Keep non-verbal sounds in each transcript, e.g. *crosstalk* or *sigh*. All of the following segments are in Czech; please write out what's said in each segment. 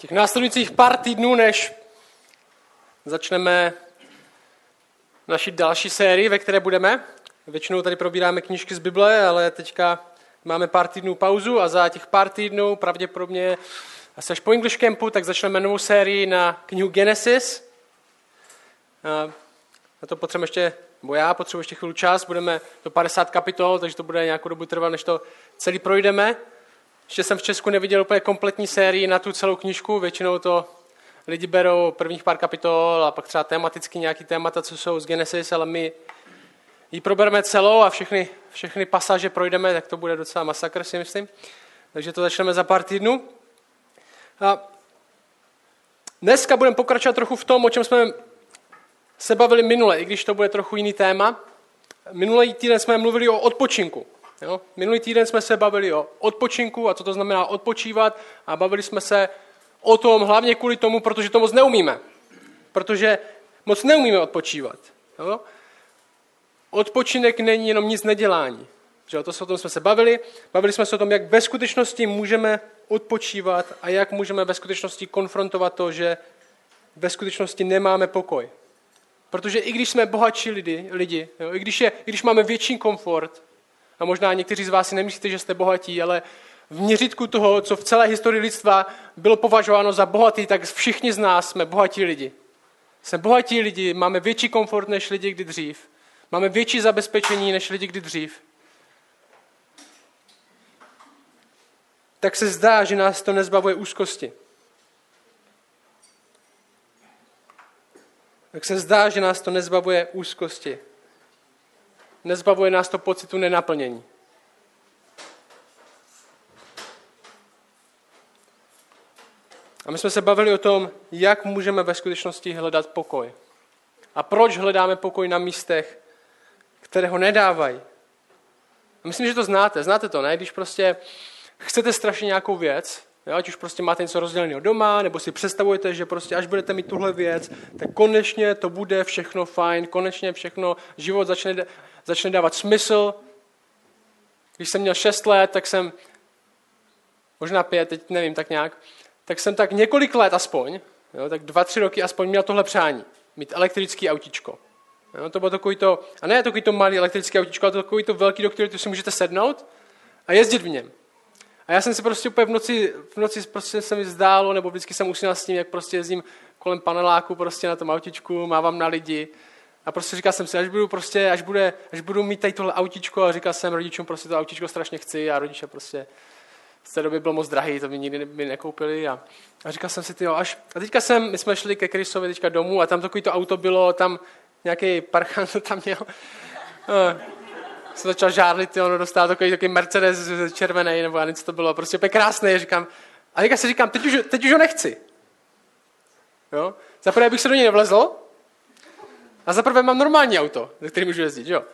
Těch následujících pár týdnů, než začneme naši další sérii, ve které budeme. Většinou tady probíráme knížky z Bible, ale teďka máme pár týdnů pauzu a za těch pár týdnů pravděpodobně asi až po English Campu, tak začneme novou sérii na knihu Genesis. Na to potřebujeme ještě, bo já potřebuji ještě chvíli čas, budeme to 50 kapitol, takže to bude nějakou dobu trvat, než to celý projdeme. Ještě jsem v Česku neviděl úplně kompletní sérii na tu celou knižku, většinou to lidi berou prvních pár kapitol a pak třeba tematicky nějaký témata, co jsou z Genesis, ale my ji probereme celou a všechny, všechny pasáže projdeme, tak to bude docela masakr, si myslím. Takže to začneme za pár týdnů. A dneska budeme pokračovat trochu v tom, o čem jsme se bavili minule, i když to bude trochu jiný téma. Minulý týden jsme mluvili o odpočinku. Jo? Minulý týden jsme se bavili o odpočinku a co to znamená odpočívat a bavili jsme se o tom hlavně kvůli tomu, protože to moc neumíme. Protože moc neumíme odpočívat. Jo? Odpočinek není jenom nic nedělání. Že to se o tom jsme se bavili. Bavili jsme se o tom, jak ve skutečnosti můžeme odpočívat a jak můžeme ve skutečnosti konfrontovat to, že ve skutečnosti nemáme pokoj. Protože i když jsme bohatší lidi, lidi jo, i, když je, i když máme větší komfort, a možná někteří z vás si nemyslíte, že jste bohatí, ale v měřitku toho, co v celé historii lidstva bylo považováno za bohatý, tak všichni z nás jsme bohatí lidi. Jsme bohatí lidi, máme větší komfort než lidi kdy dřív. Máme větší zabezpečení než lidi kdy dřív. Tak se zdá, že nás to nezbavuje úzkosti. Tak se zdá, že nás to nezbavuje úzkosti nezbavuje nás to pocitu nenaplnění. A my jsme se bavili o tom, jak můžeme ve skutečnosti hledat pokoj. A proč hledáme pokoj na místech, které ho nedávají. A myslím, že to znáte. Znáte to, ne? Když prostě chcete strašně nějakou věc, jo? ať už prostě máte něco rozděleného doma, nebo si představujete, že prostě až budete mít tuhle věc, tak konečně to bude všechno fajn, konečně všechno, život začne začne dávat smysl. Když jsem měl šest let, tak jsem, možná pět, teď nevím, tak nějak, tak jsem tak několik let aspoň, jo, tak dva, tři roky aspoň měl tohle přání, mít elektrický autičko. Jo, to bylo takový to, a ne takový to malý elektrický autičko, ale to takový to velký, do kterého si můžete sednout a jezdit v něm. A já jsem si prostě úplně v noci, v noci prostě se mi zdálo, nebo vždycky jsem usínal s tím, jak prostě jezdím kolem paneláku prostě na tom autičku, mávám na lidi a prostě říkal jsem si, až budu, prostě, až, bude, až budu mít tady tohle autičko a říkal jsem rodičům, prostě to autičko strašně chci a rodiče prostě v té době bylo moc drahý, to mi nikdy by nekoupili a, a říkal jsem si, ty až, a teďka jsem, my jsme šli ke Krysovi teďka domů a tam takový to auto bylo, tam nějaký parchan tam měl, a, *laughs* jsem začal žárlit, ono dostal takový, takový Mercedes červený, nebo něco to bylo, prostě úplně krásný, říkám, a teďka si říkám, teď už, teď už ho nechci. Jo? Zaprvé bych se do něj nevlezl, a zaprvé mám normální auto, ze kterým můžu jezdit, jo.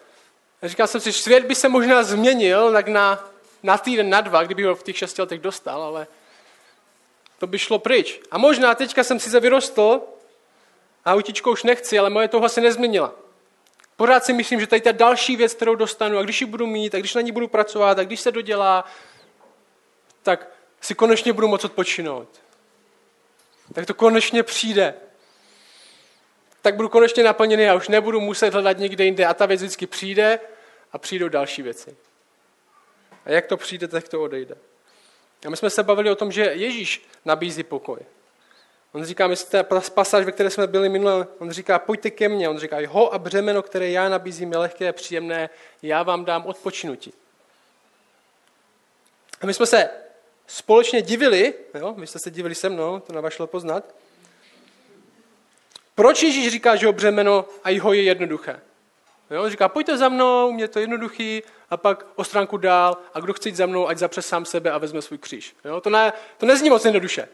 A říkal jsem si, svět by se možná změnil tak na, na týden, na dva, kdyby ho v těch šesti letech dostal, ale to by šlo pryč. A možná teďka jsem si se vyrostl a autičko už nechci, ale moje touha se nezměnila. Pořád si myslím, že tady ta další věc, kterou dostanu, a když ji budu mít, a když na ní budu pracovat, a když se dodělá, tak si konečně budu moct odpočinout. Tak to konečně přijde tak budu konečně naplněný a už nebudu muset hledat někde jinde. A ta věc vždycky přijde a přijdou další věci. A jak to přijde, tak to odejde. A my jsme se bavili o tom, že Ježíš nabízí pokoj. On říká, my jste pasáž, ve které jsme byli minule, on říká, pojďte ke mně. On říká, ho a břemeno, které já nabízím, je lehké a příjemné, já vám dám odpočinutí. A my jsme se společně divili, jo? vy jste se divili se mnou, to navašlo poznat, proč Ježíš říká, že ho břemeno a jeho je jednoduché? Jo, on říká, pojďte za mnou, mě to jednoduchý, a pak o stránku dál, a kdo chce jít za mnou, ať zapře sám sebe a vezme svůj kříž. Jo, to, ne, to nezní moc jednoduše.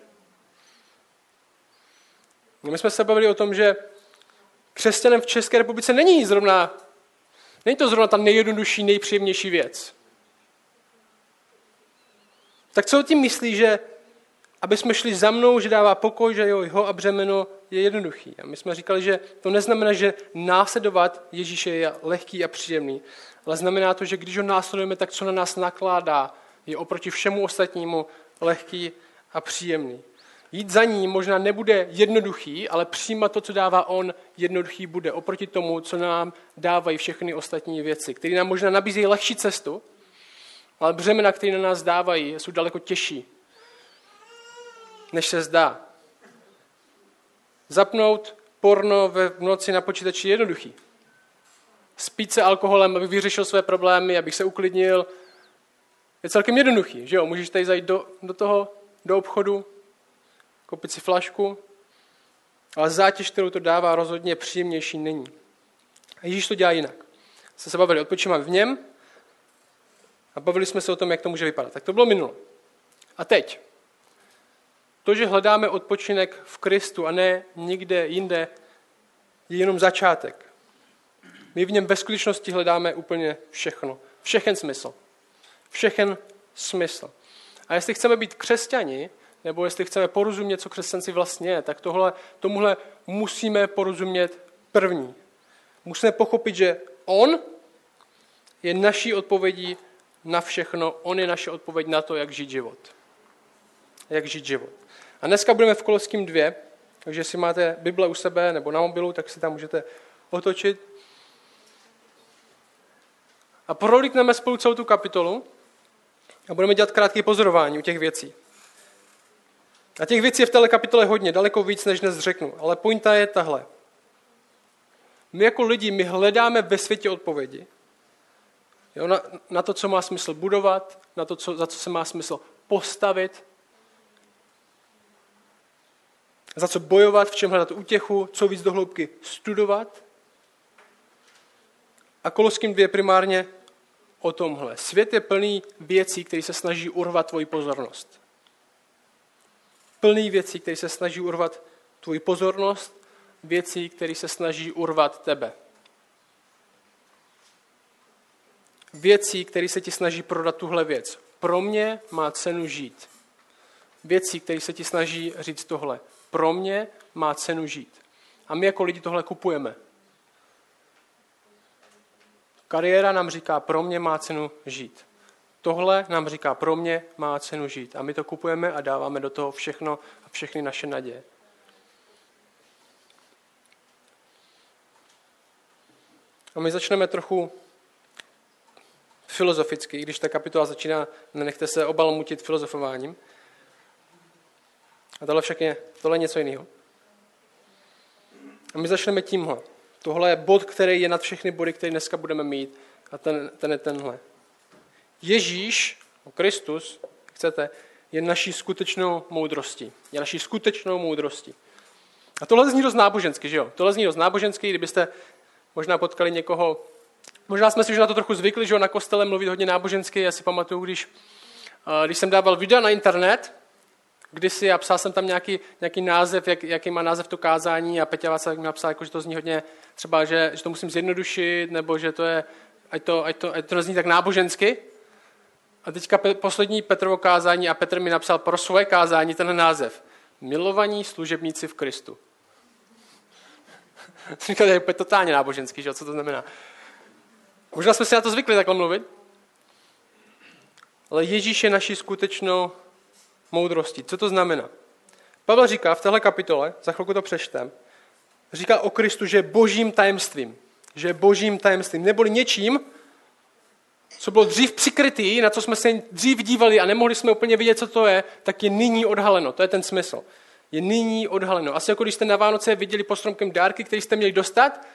My jsme se bavili o tom, že křesťanem v České republice není zrovna, není to zrovna ta nejjednodušší, nejpříjemnější věc. Tak co tím myslí, že aby jsme šli za mnou, že dává pokoj, že jo, jeho a břemeno je jednoduchý. A my jsme říkali, že to neznamená, že následovat Ježíše je lehký a příjemný, ale znamená to, že když ho následujeme, tak co na nás nakládá, je oproti všemu ostatnímu lehký a příjemný. Jít za ním možná nebude jednoduchý, ale přijímat to, co dává on, jednoduchý bude. Oproti tomu, co nám dávají všechny ostatní věci, které nám možná nabízejí lehčí cestu, ale břemena, které na nás dávají, jsou daleko těžší, než se zdá. Zapnout porno ve noci na počítači je jednoduchý. Spít se alkoholem, aby vyřešil své problémy, abych se uklidnil, je celkem jednoduchý, že jo? Můžeš tady zajít do, do toho, do obchodu, koupit si flašku, ale zátěž, kterou to dává, rozhodně příjemnější není. A Ježíš to dělá jinak. Se se bavili, odpočíváme v něm a bavili jsme se o tom, jak to může vypadat. Tak to bylo minulo. A teď. To, že hledáme odpočinek v Kristu a ne nikde jinde, je jenom začátek. My v něm ve skutečnosti hledáme úplně všechno. Všechen smysl. Všechen smysl. A jestli chceme být křesťani, nebo jestli chceme porozumět, co křesťanci vlastně je, tak tohle, tomuhle musíme porozumět první. Musíme pochopit, že On je naší odpovědí na všechno. On je naše odpověď na to, jak žít život. Jak žít život. A dneska budeme v Koloským 2, takže jestli máte Bible u sebe nebo na mobilu, tak si tam můžete otočit. A prolítneme spolu celou tu kapitolu a budeme dělat krátké pozorování u těch věcí. A těch věcí je v této kapitole hodně, daleko víc, než dnes řeknu. Ale pointa je tahle. My jako lidi, my hledáme ve světě odpovědi. Jo, na, na to, co má smysl budovat, na to, co, za co se má smysl postavit, za co bojovat, v čem hledat útěchu, co víc dohloubky studovat. A Koloským dvě primárně o tomhle. Svět je plný věcí, které se snaží urvat tvoji pozornost. Plný věcí, které se snaží urvat tvoji pozornost, věcí, které se snaží urvat tebe. Věcí, které se ti snaží prodat tuhle věc. Pro mě má cenu žít. Věcí, které se ti snaží říct tohle. Pro mě má cenu žít. A my jako lidi tohle kupujeme. Kariéra nám říká, pro mě má cenu žít. Tohle nám říká, pro mě má cenu žít. A my to kupujeme a dáváme do toho všechno a všechny naše naděje. A my začneme trochu filozoficky, když ta kapitola začíná, nenechte se obalmutit filozofováním. A tohle však je, tohle je něco jiného. A my začneme tímhle. Tohle je bod, který je nad všechny body, které dneska budeme mít. A ten, ten je tenhle. Ježíš, Kristus, chcete, je naší skutečnou moudrostí. Je naší skutečnou moudrostí. A tohle zní dost nábožensky, že jo? Tohle zní dost nábožensky, kdybyste možná potkali někoho, možná jsme si už na to trochu zvykli, že jo, na kostele mluvit hodně nábožensky. Já si pamatuju, když, když jsem dával videa na internet, kdysi a psal jsem tam nějaký, nějaký název, jak, jaký má název to kázání a Peťa Václav mi napsal, jako, že to zní hodně třeba, že, že to musím zjednodušit, nebo že to je, ať to, ať to, ať to nezní tak nábožensky. A teďka pe, poslední Petrovo kázání a Petr mi napsal pro svoje kázání ten název. Milovaní služebníci v Kristu. *laughs* Říkal, že je totálně náboženský, že? co to znamená. Možná jsme si na to zvykli takhle mluvit. Ale Ježíš je naší skutečnou moudrosti. Co to znamená? Pavel říká v téhle kapitole, za chvilku to přečtem, říká o Kristu, že je božím tajemstvím. Že je božím tajemstvím. Neboli něčím, co bylo dřív přikrytý, na co jsme se dřív dívali a nemohli jsme úplně vidět, co to je, tak je nyní odhaleno. To je ten smysl. Je nyní odhaleno. Asi jako když jste na Vánoce viděli postromkem dárky, které jste měli dostat,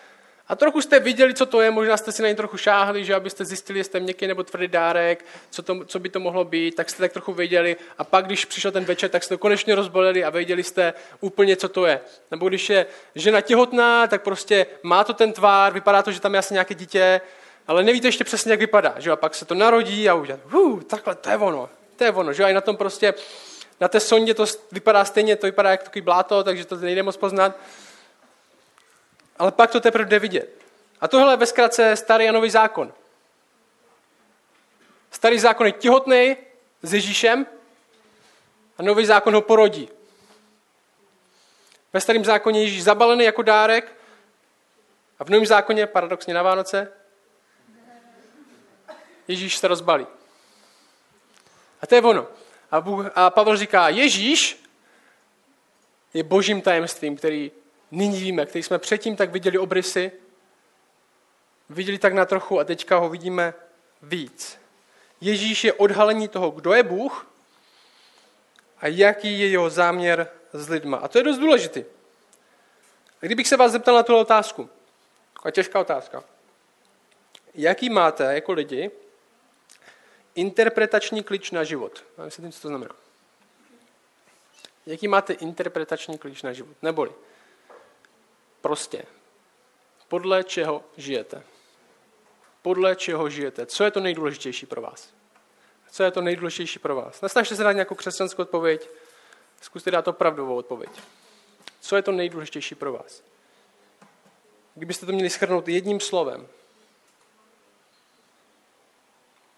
a trochu jste viděli, co to je, možná jste si na ně trochu šáhli, že abyste zjistili, jestli měkký nebo tvrdý dárek, co, to, co by to mohlo být, tak jste tak trochu věděli. A pak, když přišel ten večer, tak jste to konečně rozboleli a věděli jste úplně, co to je. Nebo když je žena těhotná, tak prostě má to ten tvár, vypadá to, že tam je asi nějaké dítě, ale nevíte ještě přesně, jak vypadá. Že? A pak se to narodí a už uh, takhle, to je ono, to je ono. Že? A i na tom prostě, na té sondě to vypadá stejně, to vypadá jako takový bláto, takže to nejde moc poznat ale pak to teprve jde vidět. A tohle je ve zkratce starý a nový zákon. Starý zákon je těhotný s Ježíšem a nový zákon ho porodí. Ve starém zákoně je Ježíš zabalený jako dárek a v novém zákoně, paradoxně na Vánoce, Ježíš se rozbalí. A to je ono. A, Bůh, a Pavel říká, Ježíš je božím tajemstvím, který nyní víme, který jsme předtím tak viděli obrysy, viděli tak na trochu a teďka ho vidíme víc. Ježíš je odhalení toho, kdo je Bůh a jaký je jeho záměr s lidma. A to je dost důležité. A kdybych se vás zeptal na tuhle otázku, a těžká otázka. Jaký máte jako lidi interpretační klíč na život? Já myslím, co to znamená. Jaký máte interpretační klíč na život? Neboli prostě podle čeho žijete. Podle čeho žijete. Co je to nejdůležitější pro vás? Co je to nejdůležitější pro vás? Nesnažte se dát nějakou křesťanskou odpověď, zkuste dát opravdovou odpověď. Co je to nejdůležitější pro vás? Kdybyste to měli schrnout jedním slovem,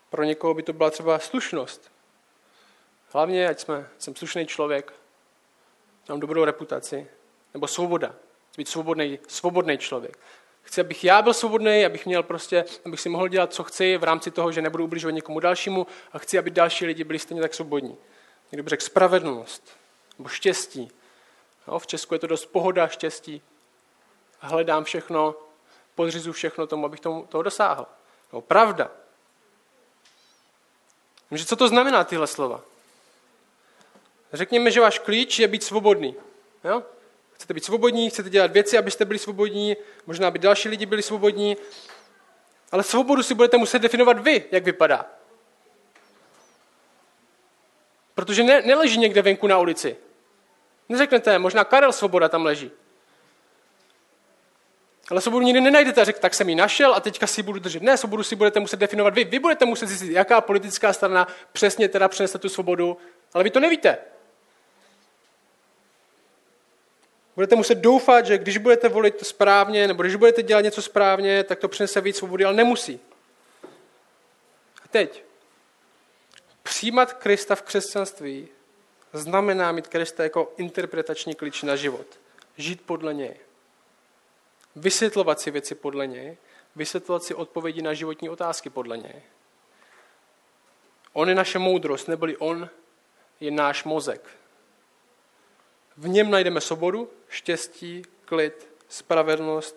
pro někoho by to byla třeba slušnost. Hlavně, ať jsme, jsem slušný člověk, mám dobrou reputaci, nebo svoboda, být svobodný, svobodný člověk. Chci, abych já byl svobodný, abych měl prostě, abych si mohl dělat, co chci v rámci toho, že nebudu ubližovat někomu dalšímu a chci, aby další lidi byli stejně tak svobodní. Někdo by řekl spravedlnost nebo štěstí. No, v Česku je to dost pohoda, štěstí. Hledám všechno, podřizu všechno tomu, abych tomu, toho dosáhl. No, pravda. Takže co to znamená tyhle slova? Řekněme, že váš klíč je být svobodný. Jo? Chcete být svobodní, chcete dělat věci, abyste byli svobodní, možná aby další lidi byli svobodní, ale svobodu si budete muset definovat vy, jak vypadá. Protože ne, neleží někde venku na ulici. Neřeknete, možná Karel Svoboda tam leží. Ale svobodu nikdy nenajdete a řekl, tak jsem ji našel a teďka si budu držet. Ne, svobodu si budete muset definovat vy. Vy budete muset zjistit, jaká politická strana přesně teda přinese tu svobodu, ale vy to nevíte. Budete muset doufat, že když budete volit správně, nebo když budete dělat něco správně, tak to přinese víc svobody, ale nemusí. A teď. Přijímat Krista v křesťanství znamená mít Krista jako interpretační klíč na život. Žít podle něj. Vysvětlovat si věci podle něj. Vysvětlovat si odpovědi na životní otázky podle něj. On je naše moudrost, neboli on je náš mozek. V něm najdeme svobodu, štěstí, klid, spravedlnost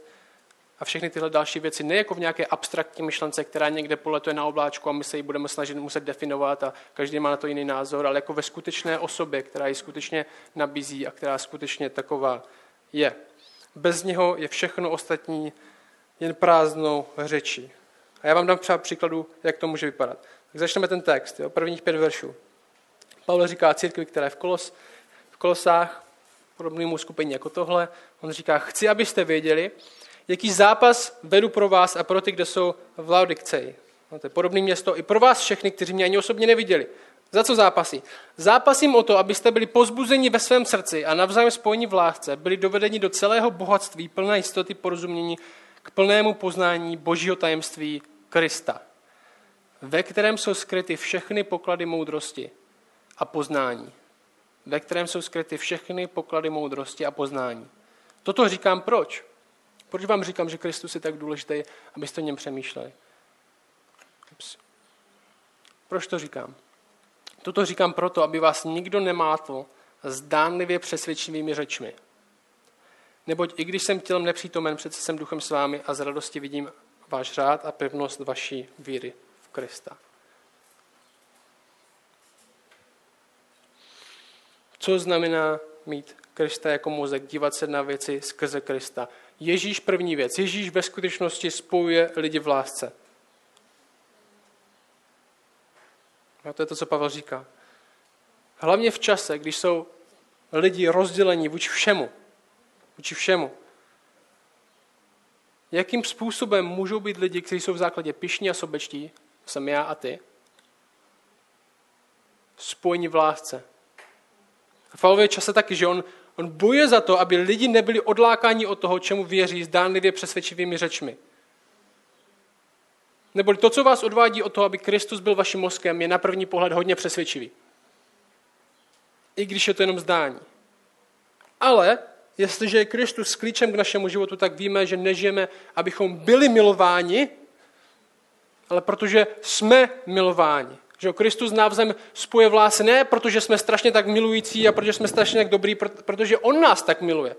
a všechny tyhle další věci. Ne jako v nějaké abstraktní myšlence, která někde poletuje na obláčku a my se ji budeme snažit muset definovat a každý má na to jiný názor, ale jako ve skutečné osobě, která ji skutečně nabízí a která skutečně taková je. Bez něho je všechno ostatní jen prázdnou řečí. A já vám dám třeba příkladu, jak to může vypadat. Tak začneme ten text, jo, prvních pět veršů. Pavel říká církvi, která je v, kolos, v kolosách, podobnému skupení jako tohle. On říká, chci, abyste věděli, jaký zápas vedu pro vás a pro ty, kde jsou v Laodikceji. No, to je podobné město i pro vás všechny, kteří mě ani osobně neviděli. Za co zápasí? Zápasím o to, abyste byli pozbuzeni ve svém srdci a navzájem spojení v lásce, byli dovedeni do celého bohatství, plné jistoty porozumění k plnému poznání božího tajemství Krista, ve kterém jsou skryty všechny poklady moudrosti a poznání ve kterém jsou skryty všechny poklady moudrosti a poznání. Toto říkám proč? Proč vám říkám, že Kristus je tak důležitý, abyste o něm přemýšleli? Ups. Proč to říkám? Toto říkám proto, aby vás nikdo nemátl zdánlivě přesvědčivými řečmi. Neboť i když jsem tělem nepřítomen, přece jsem duchem s vámi a z radosti vidím váš řád a pevnost vaší víry v Krista. Co znamená mít Krista jako mozek, dívat se na věci skrze Krista. Ježíš první věc. Ježíš ve skutečnosti spojuje lidi v lásce. A to je to, co Pavel říká. Hlavně v čase, když jsou lidi rozdělení vůči všemu. Vůči všemu. Jakým způsobem můžou být lidi, kteří jsou v základě pišní a sobečtí, jsem já a ty, spojení v lásce. V Pavlově čase taky, že on, on bojuje za to, aby lidi nebyli odlákáni od toho, čemu věří zdánlivě přesvědčivými řečmi. Neboli to, co vás odvádí od toho, aby Kristus byl vaším mozkem, je na první pohled hodně přesvědčivý. I když je to jenom zdání. Ale jestliže je Kristus klíčem k našemu životu, tak víme, že nežijeme, abychom byli milováni, ale protože jsme milováni. Že Kristus navzem spoje v lásce ne, protože jsme strašně tak milující a protože jsme strašně tak dobrý, protože On nás tak miluje.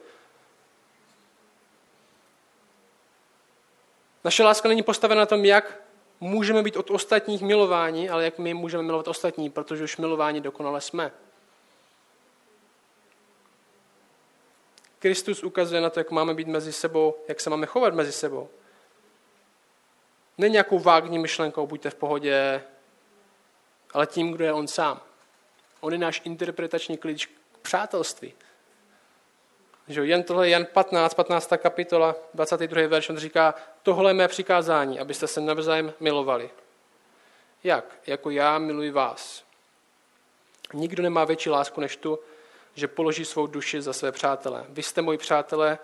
Naše láska není postavena na tom, jak můžeme být od ostatních milováni, ale jak my můžeme milovat ostatní, protože už milováni dokonale jsme. Kristus ukazuje na to, jak máme být mezi sebou, jak se máme chovat mezi sebou. Není nějakou vágní myšlenkou, buďte v pohodě, ale tím, kdo je on sám. On je náš interpretační klíč k přátelství. Že jen tohle Jan 15, 15. kapitola, 22. verš, on říká, tohle je mé přikázání, abyste se navzájem milovali. Jak? Jako já miluji vás. Nikdo nemá větší lásku než tu, že položí svou duši za své přátele. Vy jste moji přátelé,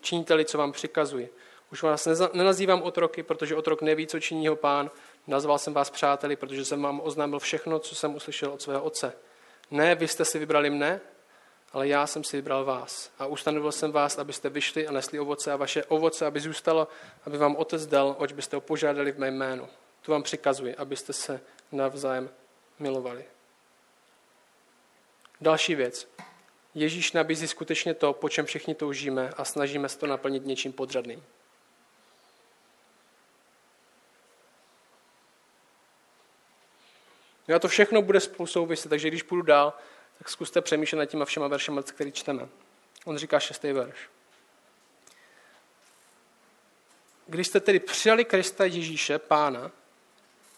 činíte-li, co vám přikazuji. Už vás nenazývám otroky, protože otrok neví, co činí jeho pán. Nazval jsem vás přáteli, protože jsem vám oznámil všechno, co jsem uslyšel od svého otce. Ne, vy jste si vybrali mne, ale já jsem si vybral vás. A ustanovil jsem vás, abyste vyšli a nesli ovoce a vaše ovoce, aby zůstalo, aby vám otec dal, oč byste ho požádali v mé jménu. To vám přikazuji, abyste se navzájem milovali. Další věc. Ježíš nabízí skutečně to, po čem všichni toužíme a snažíme se to naplnit něčím podřadným. No a to všechno bude spolu souviset, takže když půjdu dál, tak zkuste přemýšlet nad těma všema veršema, který čteme. On říká šestý verš. Když jste tedy přijali Krista Ježíše, pána,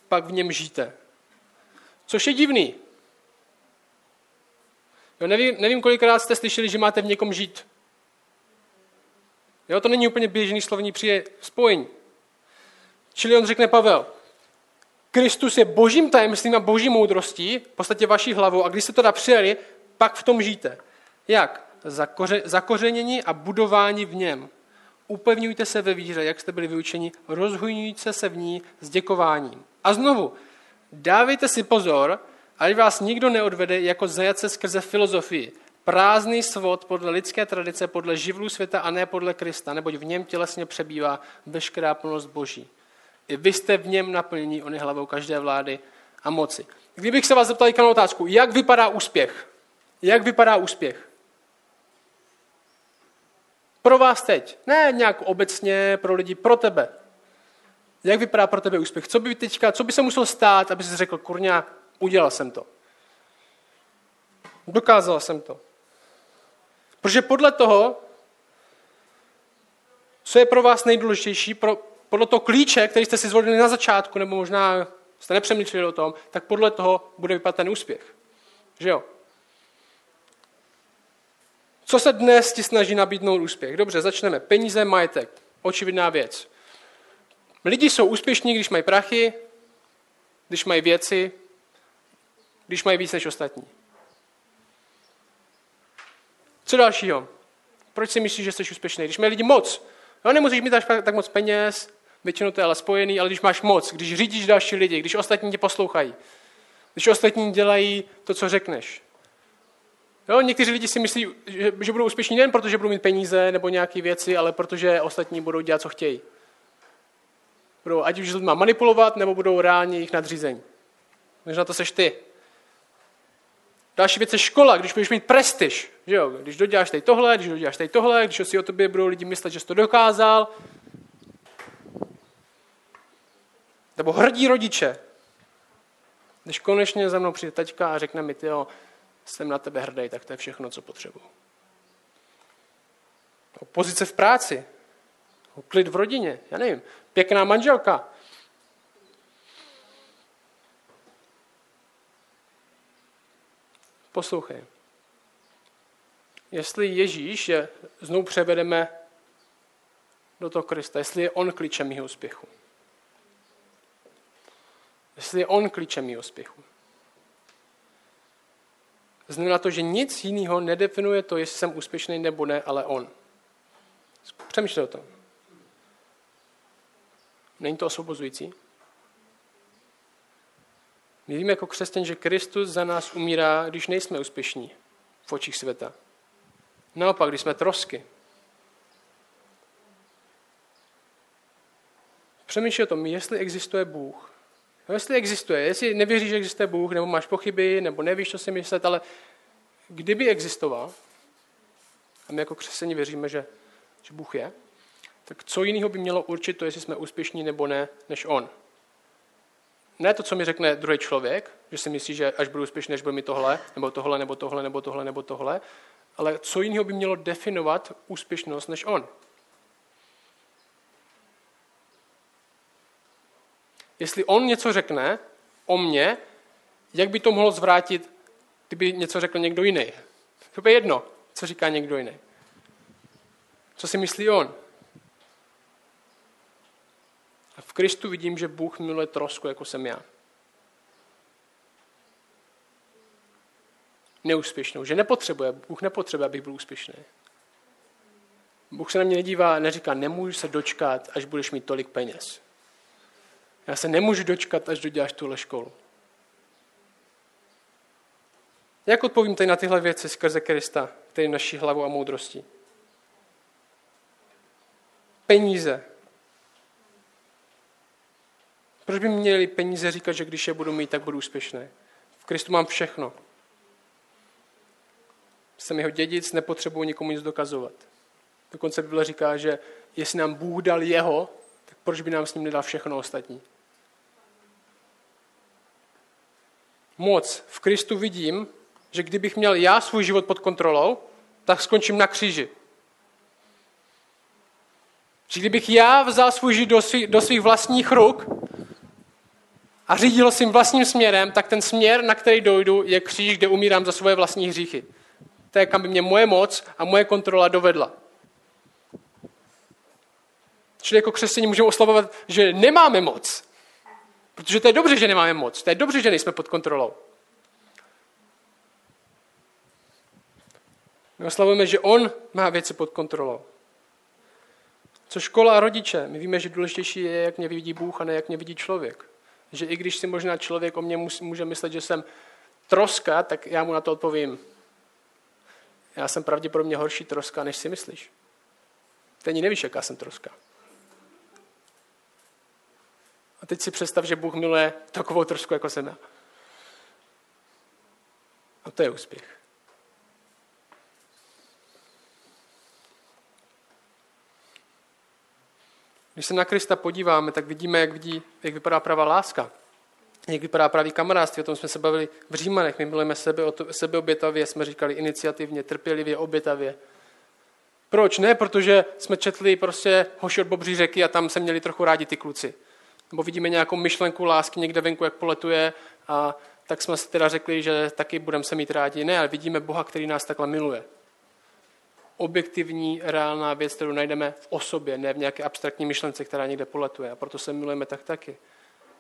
pak v něm žijte. Což je divný. Jo, nevím, nevím, kolikrát jste slyšeli, že máte v někom žít. Jo, to není úplně běžný slovní spojení. Čili on řekne Pavel, Kristus je božím tajemstvím a boží moudrostí, v podstatě vaší hlavou, a když jste to přijeli, pak v tom žijte. Jak? Zakoře, zakořenění a budování v něm. Upevňujte se ve víře, jak jste byli vyučeni, rozhojňujte se v ní s děkováním. A znovu, dávejte si pozor, ať vás nikdo neodvede jako zajace skrze filozofii. Prázdný svod podle lidské tradice, podle živlů světa a ne podle Krista, neboť v něm tělesně přebývá veškerá plnost Boží. I vy jste v něm naplnění, on je hlavou každé vlády a moci. Kdybych se vás zeptal na otázku, jak vypadá úspěch? Jak vypadá úspěch? Pro vás teď. Ne nějak obecně, pro lidi, pro tebe. Jak vypadá pro tebe úspěch? Co by teďka, co by se muselo stát, aby si řekl, kurňa, udělal jsem to. Dokázal jsem to. Protože podle toho, co je pro vás nejdůležitější, pro, podle toho klíče, který jste si zvolili na začátku, nebo možná jste nepřemýšleli o tom, tak podle toho bude vypadat ten úspěch. Že jo? Co se dnes ti snaží nabídnout úspěch? Dobře, začneme. Peníze, majetek. Očividná věc. Lidi jsou úspěšní, když mají prachy, když mají věci, když mají víc než ostatní. Co dalšího? Proč si myslíš, že jsi úspěšný? Když mají lidi moc. No, nemusíš mít tak moc peněz, většinou to je ale spojený, ale když máš moc, když řídíš další lidi, když ostatní tě poslouchají, když ostatní dělají to, co řekneš. Jo, někteří lidi si myslí, že, že budou úspěšní nejen proto, že budou mít peníze nebo nějaké věci, ale protože ostatní budou dělat, co chtějí. Budou ať už s lidma manipulovat, nebo budou reálně jich nadřízení. Možná to seš ty. Další věc je škola, když budeš mít prestiž. Jo? Když doděláš tady tohle, když doděláš tady tohle, když si o tobě budou lidi myslet, že jsi to dokázal, Nebo hrdí rodiče. Když konečně za mnou přijde taťka a řekne mi, jo, jsem na tebe hrdý, tak to je všechno, co potřebuji. Pozice v práci. Klid v rodině. Já nevím. Pěkná manželka. Poslouchej. Jestli Ježíš je, znovu převedeme do toho Krista, jestli je on klíčem mého úspěchu. Jestli je on klíčem mého úspěchu. Znamená to, že nic jiného nedefinuje to, jestli jsem úspěšný nebo ne, ale on. Přemýšlej o tom. Není to osvobozující? My víme jako křesťan, že Kristus za nás umírá, když nejsme úspěšní v očích světa. Naopak, když jsme trosky. Přemýšlej o tom, jestli existuje Bůh, No, jestli existuje, jestli nevěříš, že existuje Bůh, nebo máš pochyby, nebo nevíš, co si myslet, ale kdyby existoval, a my jako křesení věříme, že, že Bůh je, tak co jiného by mělo určit to, jestli jsme úspěšní nebo ne, než On. Ne to, co mi řekne druhý člověk, že si myslí, že až budu úspěšný, než budu mi tohle, nebo tohle, nebo tohle, nebo tohle, nebo tohle, ale co jiného by mělo definovat úspěšnost než On. Jestli on něco řekne o mně, jak by to mohlo zvrátit, kdyby něco řekl někdo jiný? To je jedno, co říká někdo jiný. Co si myslí on? A v Kristu vidím, že Bůh miluje trosku, jako jsem já. Neúspěšnou, že nepotřebuje, Bůh nepotřebuje, abych byl úspěšný. Bůh se na mě nedívá, neříká, nemůžu se dočkat, až budeš mít tolik peněz. Já se nemůžu dočkat, až doděláš tuhle školu. Jak odpovím tady na tyhle věci skrze Krista, který naší hlavu a moudrostí? Peníze. Proč by měli peníze říkat, že když je budu mít, tak budu úspěšný? V Kristu mám všechno. Jsem jeho dědic, nepotřebuji nikomu nic dokazovat. Dokonce Bible říká, že jestli nám Bůh dal jeho, tak proč by nám s ním nedal všechno ostatní? Moc v Kristu vidím, že kdybych měl já svůj život pod kontrolou, tak skončím na kříži. Že kdybych já vzal svůj život do, svých, do svých vlastních ruk a řídil svým vlastním směrem, tak ten směr, na který dojdu, je kříž, kde umírám za svoje vlastní hříchy. To je, kam by mě moje moc a moje kontrola dovedla. Čili jako křesťaní můžeme oslavovat, že nemáme moc, Protože to je dobře, že nemáme moc. To je dobře, že nejsme pod kontrolou. My oslavujeme, že on má věci pod kontrolou. Co škola a rodiče? My víme, že důležitější je, jak mě vidí Bůh a ne jak mě vidí člověk. Že i když si možná člověk o mě může myslet, že jsem troska, tak já mu na to odpovím. Já jsem pravděpodobně horší troska, než si myslíš. Ty ani nevíš, jaká jsem troska. A teď si představ, že Bůh miluje takovou trošku, jako jsem já. A to je úspěch. Když se na Krista podíváme, tak vidíme, jak, vidí, jak vypadá pravá láska. Jak vypadá pravý kamarádství, o tom jsme se bavili v Římanech. My milujeme sebe, sebeobětavě, jsme říkali iniciativně, trpělivě, obětavě. Proč? Ne, protože jsme četli prostě hoši od Bobří řeky a tam se měli trochu rádi ty kluci nebo vidíme nějakou myšlenku lásky někde venku, jak poletuje a tak jsme si teda řekli, že taky budeme se mít rádi. Ne, ale vidíme Boha, který nás takhle miluje. Objektivní, reálná věc, kterou najdeme v osobě, ne v nějaké abstraktní myšlence, která někde poletuje. A proto se milujeme tak taky.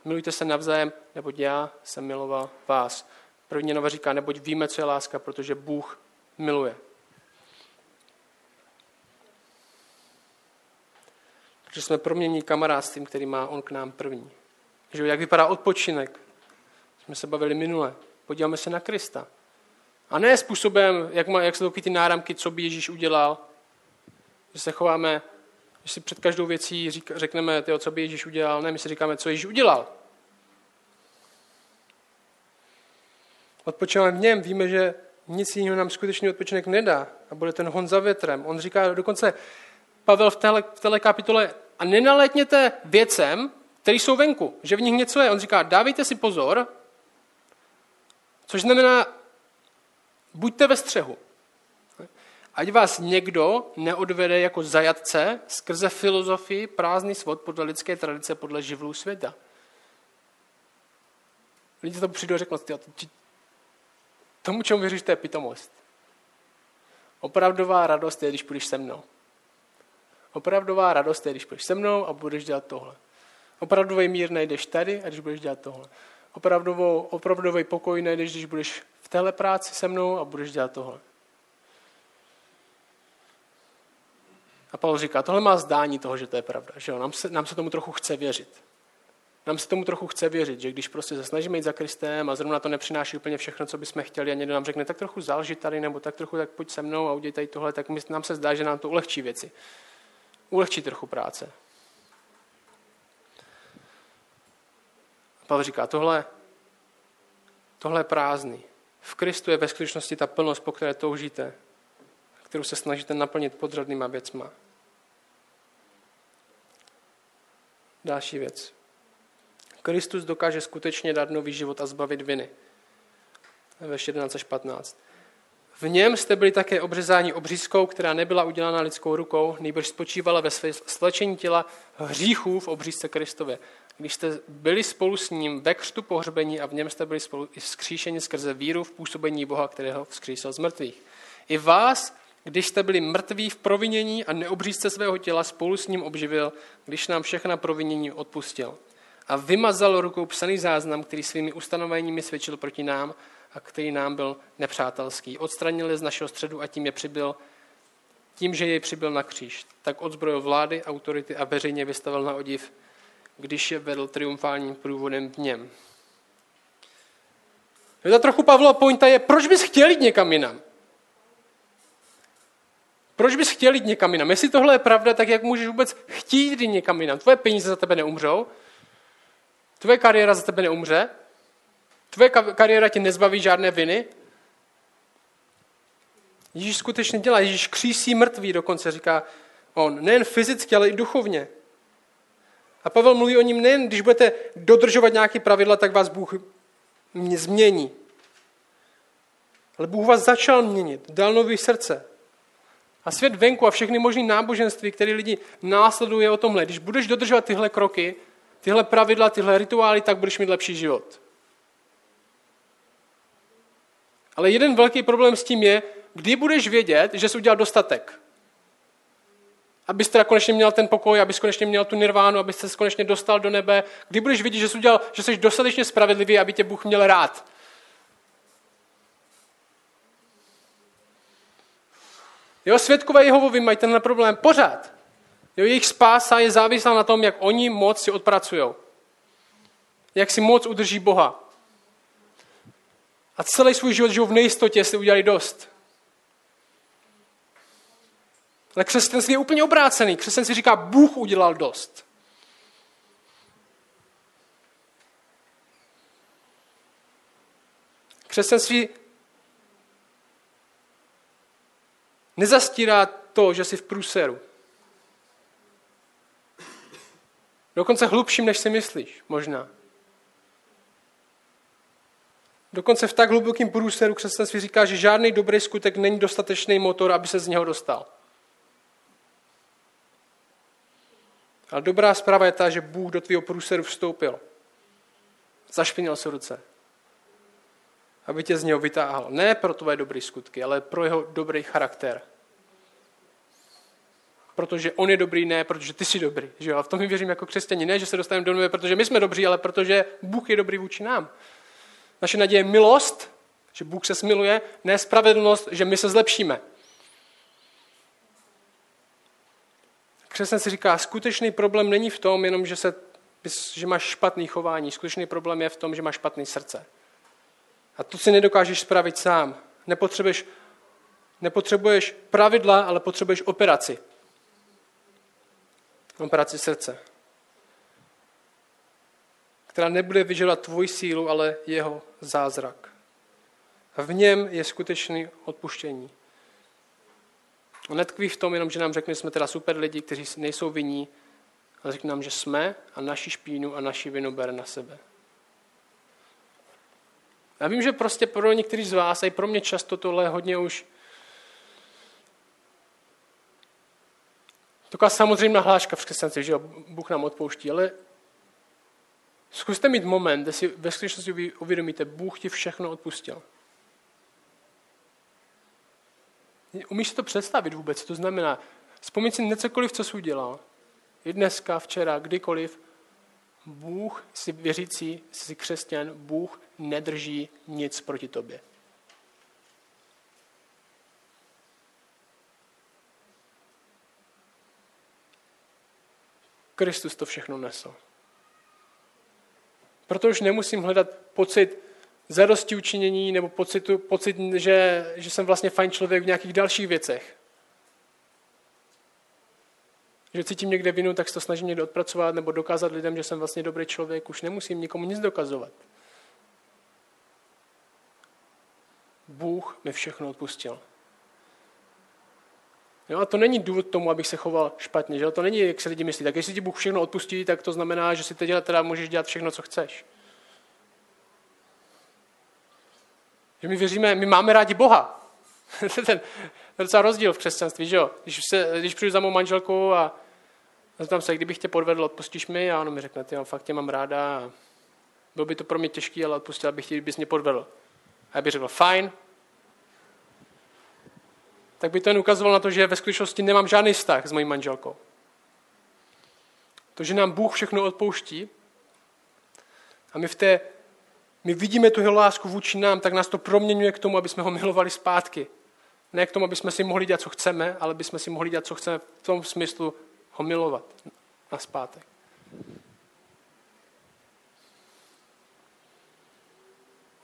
Milujte se navzájem, neboť já jsem miloval vás. První nova říká, neboť víme, co je láska, protože Bůh miluje. Že jsme promění kamarádstvím, který má on k nám první. Že jak vypadá odpočinek. Jsme se bavili minule. Podíváme se na Krista. A ne způsobem, jak, má, jak se takový ty náramky, co by Ježíš udělal. Že se chováme, že si před každou věcí řík, řekneme, tyjo, co by Ježíš udělal. Ne, my si říkáme, co Ježíš udělal. Odpočíváme v něm, víme, že nic jiného nám skutečný odpočinek nedá. A bude ten hon za větrem. On říká dokonce, Pavel v téhle, v téhle kapitole a nenaletněte věcem, které jsou venku, že v nich něco je. On říká, dávejte si pozor, což znamená, buďte ve střehu. Ať vás někdo neodvede jako zajatce skrze filozofii prázdný svod podle lidské tradice, podle živlů světa. Lidi to přijdou a řeknou, tomu, čemu věříš, to je pitomost. Opravdová radost je, když půjdeš se mnou. Opravdová radost je, když půjdeš se mnou a budeš dělat tohle. Opravdový mír najdeš tady a když budeš dělat tohle. Opravdovou, opravdový pokoj najdeš, když budeš v téhle práci se mnou a budeš dělat tohle. A Pavel říká, tohle má zdání toho, že to je pravda. Že jo? Nám, se, nám se tomu trochu chce věřit. Nám se tomu trochu chce věřit, že když prostě se snažíme jít za Kristem a zrovna to nepřináší úplně všechno, co bychom chtěli a někdo nám řekne, tak trochu zalži tady, nebo tak trochu tak pojď se mnou a udělej tady tohle, tak nám se zdá, že nám to ulehčí věci ulehčí trochu práce. Pavel říká, tohle, tohle je prázdný. V Kristu je ve skutečnosti ta plnost, po které toužíte, kterou se snažíte naplnit podřadnýma věcma. Další věc. Kristus dokáže skutečně dát nový život a zbavit viny. Ve 11 až 15. V něm jste byli také obřezáni obřízkou, která nebyla udělána lidskou rukou, nejbrž spočívala ve své slečení těla hříchů v obřízce Kristově. Když jste byli spolu s ním ve křtu pohřbení a v něm jste byli spolu i vzkříšeni skrze víru v působení Boha, kterého vzkřísil z mrtvých. I vás, když jste byli mrtví v provinění a neobřízce svého těla, spolu s ním obživil, když nám všechna provinění odpustil. A vymazal rukou psaný záznam, který svými ustanoveními svědčil proti nám a který nám byl nepřátelský. Odstranil je z našeho středu a tím je přibyl, tím, že jej přibyl na kříž. Tak odzbrojil vlády, autority a veřejně vystavil na odiv, když je vedl triumfálním průvodem v něm. Ta trochu Pavla pointa je, proč bys chtěl jít někam jinam? Proč bys chtěl jít někam jinam? Jestli tohle je pravda, tak jak můžeš vůbec chtít jít někam jinam? Tvoje peníze za tebe neumřou, tvoje kariéra za tebe neumře, tvoje kariéra tě nezbaví žádné viny. Ježíš skutečně dělá, Ježíš křísí mrtvý, dokonce říká on, nejen fyzicky, ale i duchovně. A Pavel mluví o ním nejen, když budete dodržovat nějaké pravidla, tak vás Bůh změní. Ale Bůh vás začal měnit, dal nový srdce. A svět venku a všechny možné náboženství, které lidi následuje o tomhle. Když budeš dodržovat tyhle kroky, tyhle pravidla, tyhle rituály, tak budeš mít lepší život. Ale jeden velký problém s tím je, kdy budeš vědět, že jsi udělal dostatek. Abys teda konečně měl ten pokoj, abys konečně měl tu nirvánu, abys se konečně dostal do nebe. Kdy budeš vidět, že jsi, udělal, že jsi dostatečně spravedlivý, aby tě Bůh měl rád. Jo, světkové Jehovovi mají tenhle problém pořád. Jo, jejich spása je závislá na tom, jak oni moc si odpracují. Jak si moc udrží Boha. A celý svůj život žijou v nejistotě, jestli udělali dost. Ale křesťanství je úplně obrácený. Křesťanství říká, Bůh udělal dost. Křesťanství nezastírá to, že jsi v průseru. Dokonce hlubším, než si myslíš, možná. Dokonce v tak hlubokém průseru křesťanství říká, že žádný dobrý skutek není dostatečný motor, aby se z něho dostal. Ale dobrá zpráva je ta, že Bůh do tvého průseru vstoupil. Zašpinil se ruce. Aby tě z něho vytáhl. Ne pro tvoje dobré skutky, ale pro jeho dobrý charakter. Protože on je dobrý, ne protože ty jsi dobrý. Že jo? A v tom my věřím jako křesťani. Ne, že se dostaneme do nebe, protože my jsme dobří, ale protože Bůh je dobrý vůči nám. Naše naděje je milost, že Bůh se smiluje, ne spravedlnost, že my se zlepšíme. Křesťan si říká, skutečný problém není v tom, jenom, že, se, že máš špatný chování. Skutečný problém je v tom, že máš špatný srdce. A to si nedokážeš spravit sám. Nepotřebuješ, nepotřebuješ pravidla, ale potřebuješ operaci. Operaci srdce. Která nebude vyžadovat tvoji sílu, ale jeho zázrak. V něm je skutečný odpuštění. On netkví v tom jenom, že nám řekne, že jsme teda super lidi, kteří nejsou vinní, ale řekne nám, že jsme a naši špínu a naši vinu bere na sebe. Já vím, že prostě pro některý z vás, a i pro mě často tohle hodně už taková samozřejmá hláška v křesťanství, že Bůh nám odpouští, ale zkuste mít moment, kde si ve skutečnosti uvědomíte, Bůh ti všechno odpustil. Umíš si to představit vůbec, co to znamená? Vzpomíň si na cokoliv, co jsi udělal. I dneska, včera, kdykoliv. Bůh, si věřící, jsi křesťan, Bůh nedrží nic proti tobě. Kristus to všechno nesl. Proto už nemusím hledat pocit zadosti učinění nebo pocitu, pocit, že, že jsem vlastně fajn člověk v nějakých dalších věcech. Že cítím někde vinu, tak se to snažím někde odpracovat nebo dokázat lidem, že jsem vlastně dobrý člověk. Už nemusím nikomu nic dokazovat. Bůh mi všechno odpustil. Jo, a to není důvod tomu, abych se choval špatně. Že? To není, jak se lidi myslí. Tak jestli ti Bůh všechno odpustí, tak to znamená, že si teď teda můžeš dělat všechno, co chceš. Že my věříme, my máme rádi Boha. *laughs* to je ten docela rozdíl v křesťanství, že jo? Když, se, když přijdu za mou manželku a zeptám se, kdybych tě podvedl, odpustíš mi? A ono mi řekne, ty, fakt tě mám ráda. A bylo by to pro mě těžké, ale odpustil bych tě, kdybys mě podvedl. A já bych řekl, fajn, tak by to jen ukazoval na to, že ve skutečnosti nemám žádný vztah s mojí manželkou. To, že nám Bůh všechno odpouští a my v té, my vidíme tu jeho lásku vůči nám, tak nás to proměňuje k tomu, aby jsme ho milovali zpátky. Ne k tomu, aby jsme si mohli dělat, co chceme, ale aby jsme si mohli dělat, co chceme v tom smyslu ho milovat na zpátek.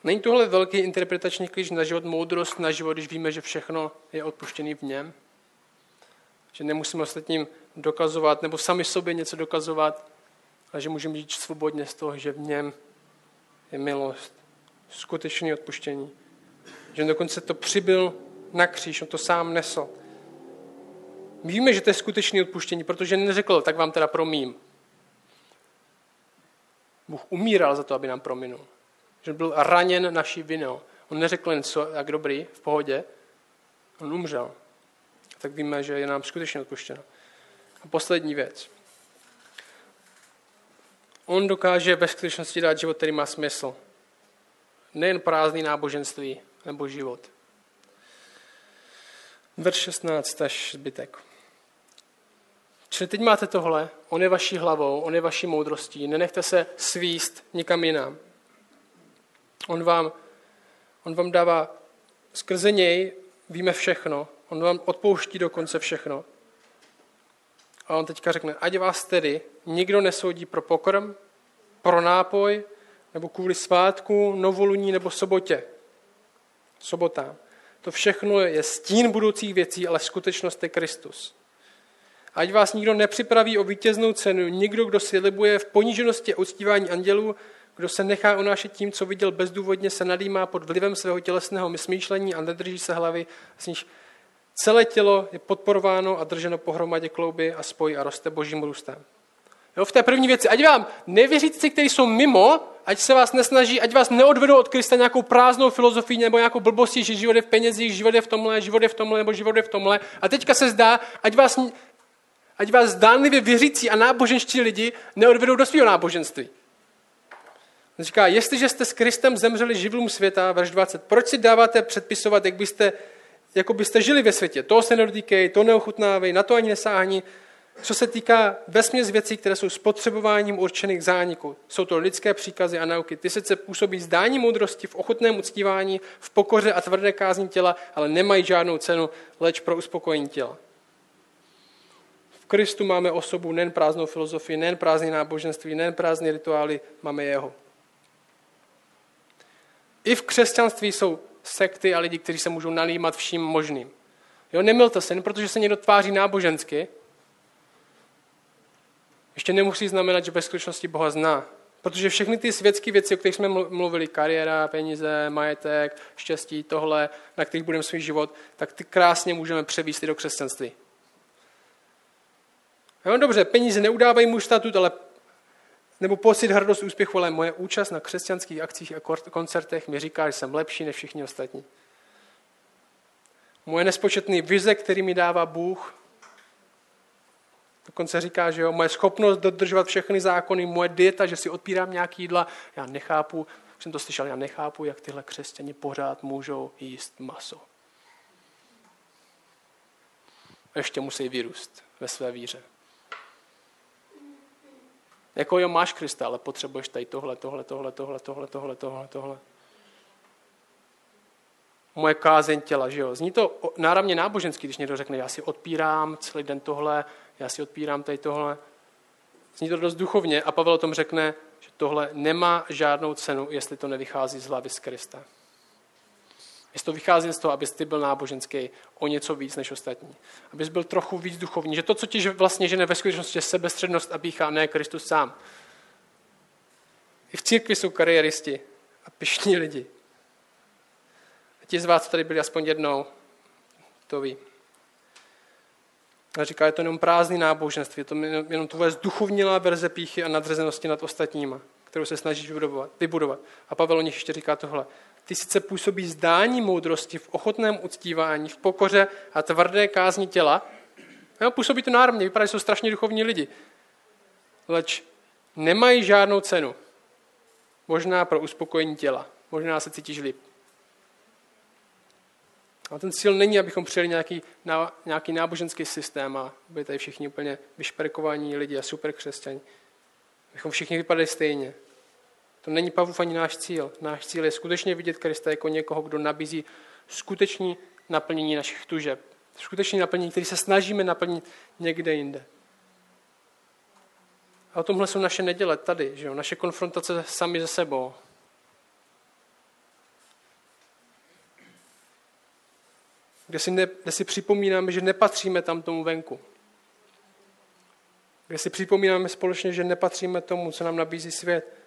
Není tohle velký interpretační klíč na život, moudrost na život, když víme, že všechno je odpuštěné v něm? Že nemusíme ostatním dokazovat nebo sami sobě něco dokazovat, ale že můžeme žít svobodně z toho, že v něm je milost, skutečné odpuštění. Že on dokonce to přibyl na kříž, on to sám nesl. Víme, že to je skutečné odpuštění, protože neřekl, tak vám teda promím. Bůh umíral za to, aby nám prominul že byl raněn naší vinou. On neřekl jen co, jak dobrý, v pohodě, on umřel. Tak víme, že je nám skutečně odpuštěno. A poslední věc. On dokáže ve skutečnosti dát život, který má smysl. Nejen prázdný náboženství nebo život. Verš 16 až zbytek. Čili teď máte tohle, on je vaší hlavou, on je vaší moudrostí, nenechte se svíst nikam jinam. On vám, on vám dává, skrze něj víme všechno, on vám odpouští dokonce všechno. A on teďka řekne, ať vás tedy nikdo nesoudí pro pokrm, pro nápoj, nebo kvůli svátku, novoluní nebo sobotě. Sobotám. To všechno je stín budoucích věcí, ale skutečnost je Kristus. Ať vás nikdo nepřipraví o vítěznou cenu, nikdo, kdo si libuje v poníženosti a uctívání andělů, kdo se nechá unášet tím, co viděl bezdůvodně, se nadýmá pod vlivem svého tělesného smýšlení a nedrží se hlavy, z níž celé tělo je podporováno a drženo pohromadě klouby a spojí a roste božím růstem. Jo, v té první věci, ať vám nevěřící, kteří jsou mimo, ať se vás nesnaží, ať vás neodvedou od Krista nějakou prázdnou filozofii nebo nějakou blbostí, že život je v penězích, život je v tomhle, život je v tomhle nebo život je v tomhle. A teďka se zdá, ať vás, ať vás zdánlivě věřící a náboženští lidi neodvedou do svého náboženství. On říká, jestliže jste s Kristem zemřeli živlům světa, verš 20, proč si dáváte předpisovat, jak byste, jako byste žili ve světě? To se nedotýkej, to neochutnávej, na to ani nesáhni. Co se týká vesměs věcí, které jsou spotřebováním určených k zániku. Jsou to lidské příkazy a nauky. Ty sice působí zdání moudrosti v ochotném uctívání, v pokoře a tvrdé kázní těla, ale nemají žádnou cenu, leč pro uspokojení těla. V Kristu máme osobu nejen prázdnou filozofii, nejen prázdné náboženství, nejen prázdné rituály, máme jeho. I v křesťanství jsou sekty a lidi, kteří se můžou nalímat vším možným. Jo, nemilte se, protože se někdo tváří nábožensky, ještě nemusí znamenat, že ve skutečnosti Boha zná. Protože všechny ty světské věci, o kterých jsme mluvili, kariéra, peníze, majetek, štěstí, tohle, na kterých budeme svůj život, tak ty krásně můžeme převíst i do křesťanství. Jo, dobře, peníze neudávají můj statut, ale nebo pocit hrdost úspěchu, ale moje účast na křesťanských akcích a koncertech mi říká, že jsem lepší než všichni ostatní. Moje nespočetné vize, který mi dává Bůh, dokonce říká, že jo, moje schopnost dodržovat všechny zákony, moje dieta, že si odpírám nějaký jídla, já nechápu, jsem to slyšel, já nechápu, jak tyhle křesťani pořád můžou jíst maso. Ještě musí vyrůst ve své víře. Jako jo, máš Krista, ale potřebuješ tady tohle, tohle, tohle, tohle, tohle, tohle, tohle, tohle. Moje kázeň těla, že jo. Zní to náramně náboženský, když někdo řekne, já si odpírám celý den tohle, já si odpírám tady tohle. Zní to dost duchovně a Pavel o tom řekne, že tohle nemá žádnou cenu, jestli to nevychází z hlavy z Krista. Jestli to vychází z toho, abys ty byl náboženský o něco víc než ostatní. Abys byl trochu víc duchovní. Že to, co ti vlastně žene ve skutečnosti, je sebestřednost a pícha, ne Kristus sám. I v církvi jsou kariéristi a pišní lidi. A ti z vás, co tady byli aspoň jednou, to ví. A říká, je to jenom prázdný náboženství, je to jenom tvoje zduchovnilá verze píchy a nadřazenosti nad ostatníma, kterou se snažíš vybudovat. A Pavel o nich ještě říká tohle. Ty sice působí zdání moudrosti v ochotném uctívání, v pokoře a tvrdé kázni těla. Jo, působí to národně, vypadá, že jsou strašně duchovní lidi. Leč nemají žádnou cenu. Možná pro uspokojení těla. Možná se cítíš líp. A ten cíl není, abychom přijeli nějaký, nějaký náboženský systém a byli tady všichni úplně vyšperkovaní lidi a super křesťani. Abychom všichni vypadali stejně. To není Pavlov ani náš cíl. Náš cíl je skutečně vidět Krista jako někoho, kdo nabízí skutečný naplnění našich tužeb. Skutečný naplnění, který se snažíme naplnit někde jinde. A o tomhle jsou naše neděle tady, že jo? naše konfrontace sami ze sebou. Kde si, ne, kde si připomínáme, že nepatříme tam tomu venku. Kde si připomínáme společně, že nepatříme tomu, co nám nabízí svět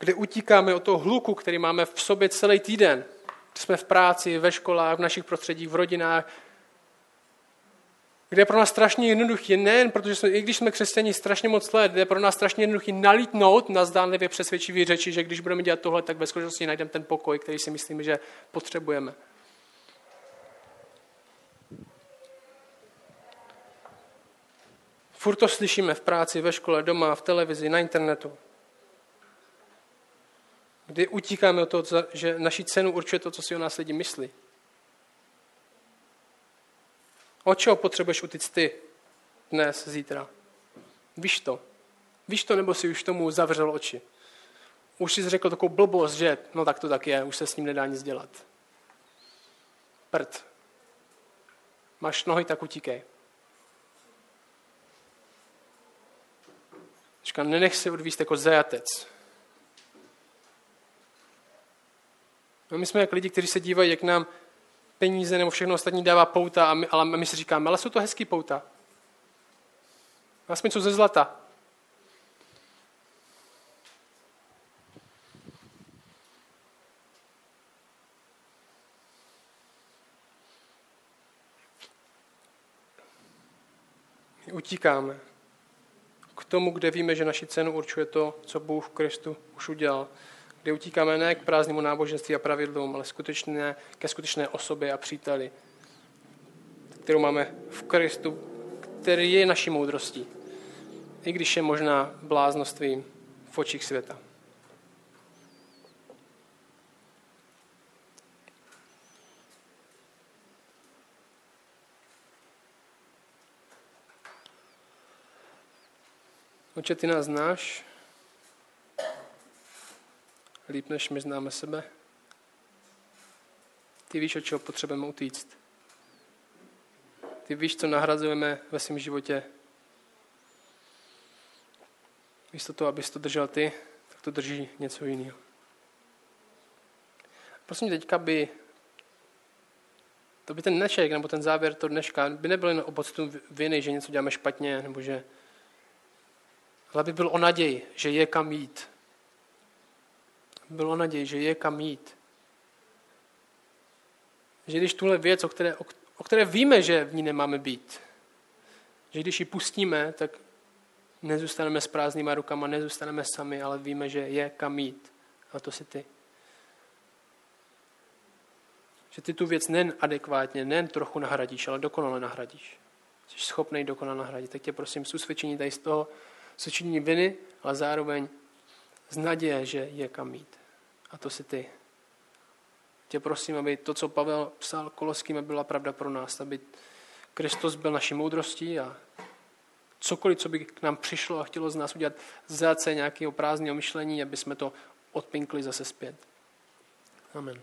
kde utíkáme od toho hluku, který máme v sobě celý týden. Jsme v práci, ve školách, v našich prostředích, v rodinách, kde je pro nás strašně jednoduchý, nejen protože jsme, i když jsme křesťani strašně moc let, je pro nás strašně jednoduchý nalítnout na zdánlivě přesvědčivý řeči, že když budeme dělat tohle, tak ve skutečnosti najdeme ten pokoj, který si myslíme, že potřebujeme. Furt to slyšíme v práci, ve škole, doma, v televizi, na internetu kdy utíkáme od toho, že naši cenu určuje to, co si o nás lidi myslí. O čeho potřebuješ utíct ty dnes, zítra? Víš to. Víš to, nebo si už tomu zavřel oči? Už jsi řekl takovou blbost, že no tak to tak je, už se s ním nedá nic dělat. Prd. Máš nohy, tak utíkej. Říká, nenech se odvíst jako zajatec. No my jsme jak lidi, kteří se dívají, jak nám peníze nebo všechno ostatní dává pouta, a my, ale my si říkáme, ale jsou to hezký pouta. Aspoň co ze zlata. My utíkáme k tomu, kde víme, že naši cenu určuje to, co Bůh v Kristu už udělal kde utíkáme ne k prázdnému náboženství a pravidlům, ale skutečné, ke skutečné osobě a příteli, kterou máme v Kristu, který je naší moudrostí, i když je možná bláznostvím v očích světa. Oče, ty nás znáš, líp, než my známe sebe. Ty víš, o čeho potřebujeme utíct. Ty víš, co nahrazujeme ve svém životě. Místo toho, abys to držel ty, tak to drží něco jiného. Prosím teďka by to by ten dnešek, nebo ten závěr to dneška, by nebyl jen o pocitu viny, že něco děláme špatně, nebo že... Ale by byl o naději, že je kam jít, bylo naději, že je kam jít. Že když tuhle věc, o které, o, o které víme, že v ní nemáme být, že když ji pustíme, tak nezůstaneme s prázdnýma rukama, nezůstaneme sami, ale víme, že je kam jít. A to si ty. Že ty tu věc nejen adekvátně, nejen trochu nahradíš, ale dokonale nahradíš. Jsi schopný dokonale nahradit. Tak tě prosím, s usvědčení tady z toho, usvědčení viny, ale zároveň z naděje, že je kam jít. A to si ty. Tě prosím, aby to, co Pavel psal Koloským, byla pravda pro nás, aby Kristus byl naší moudrostí a cokoliv, co by k nám přišlo a chtělo z nás udělat záce nějakého prázdného myšlení, aby jsme to odpinkli zase zpět. Amen.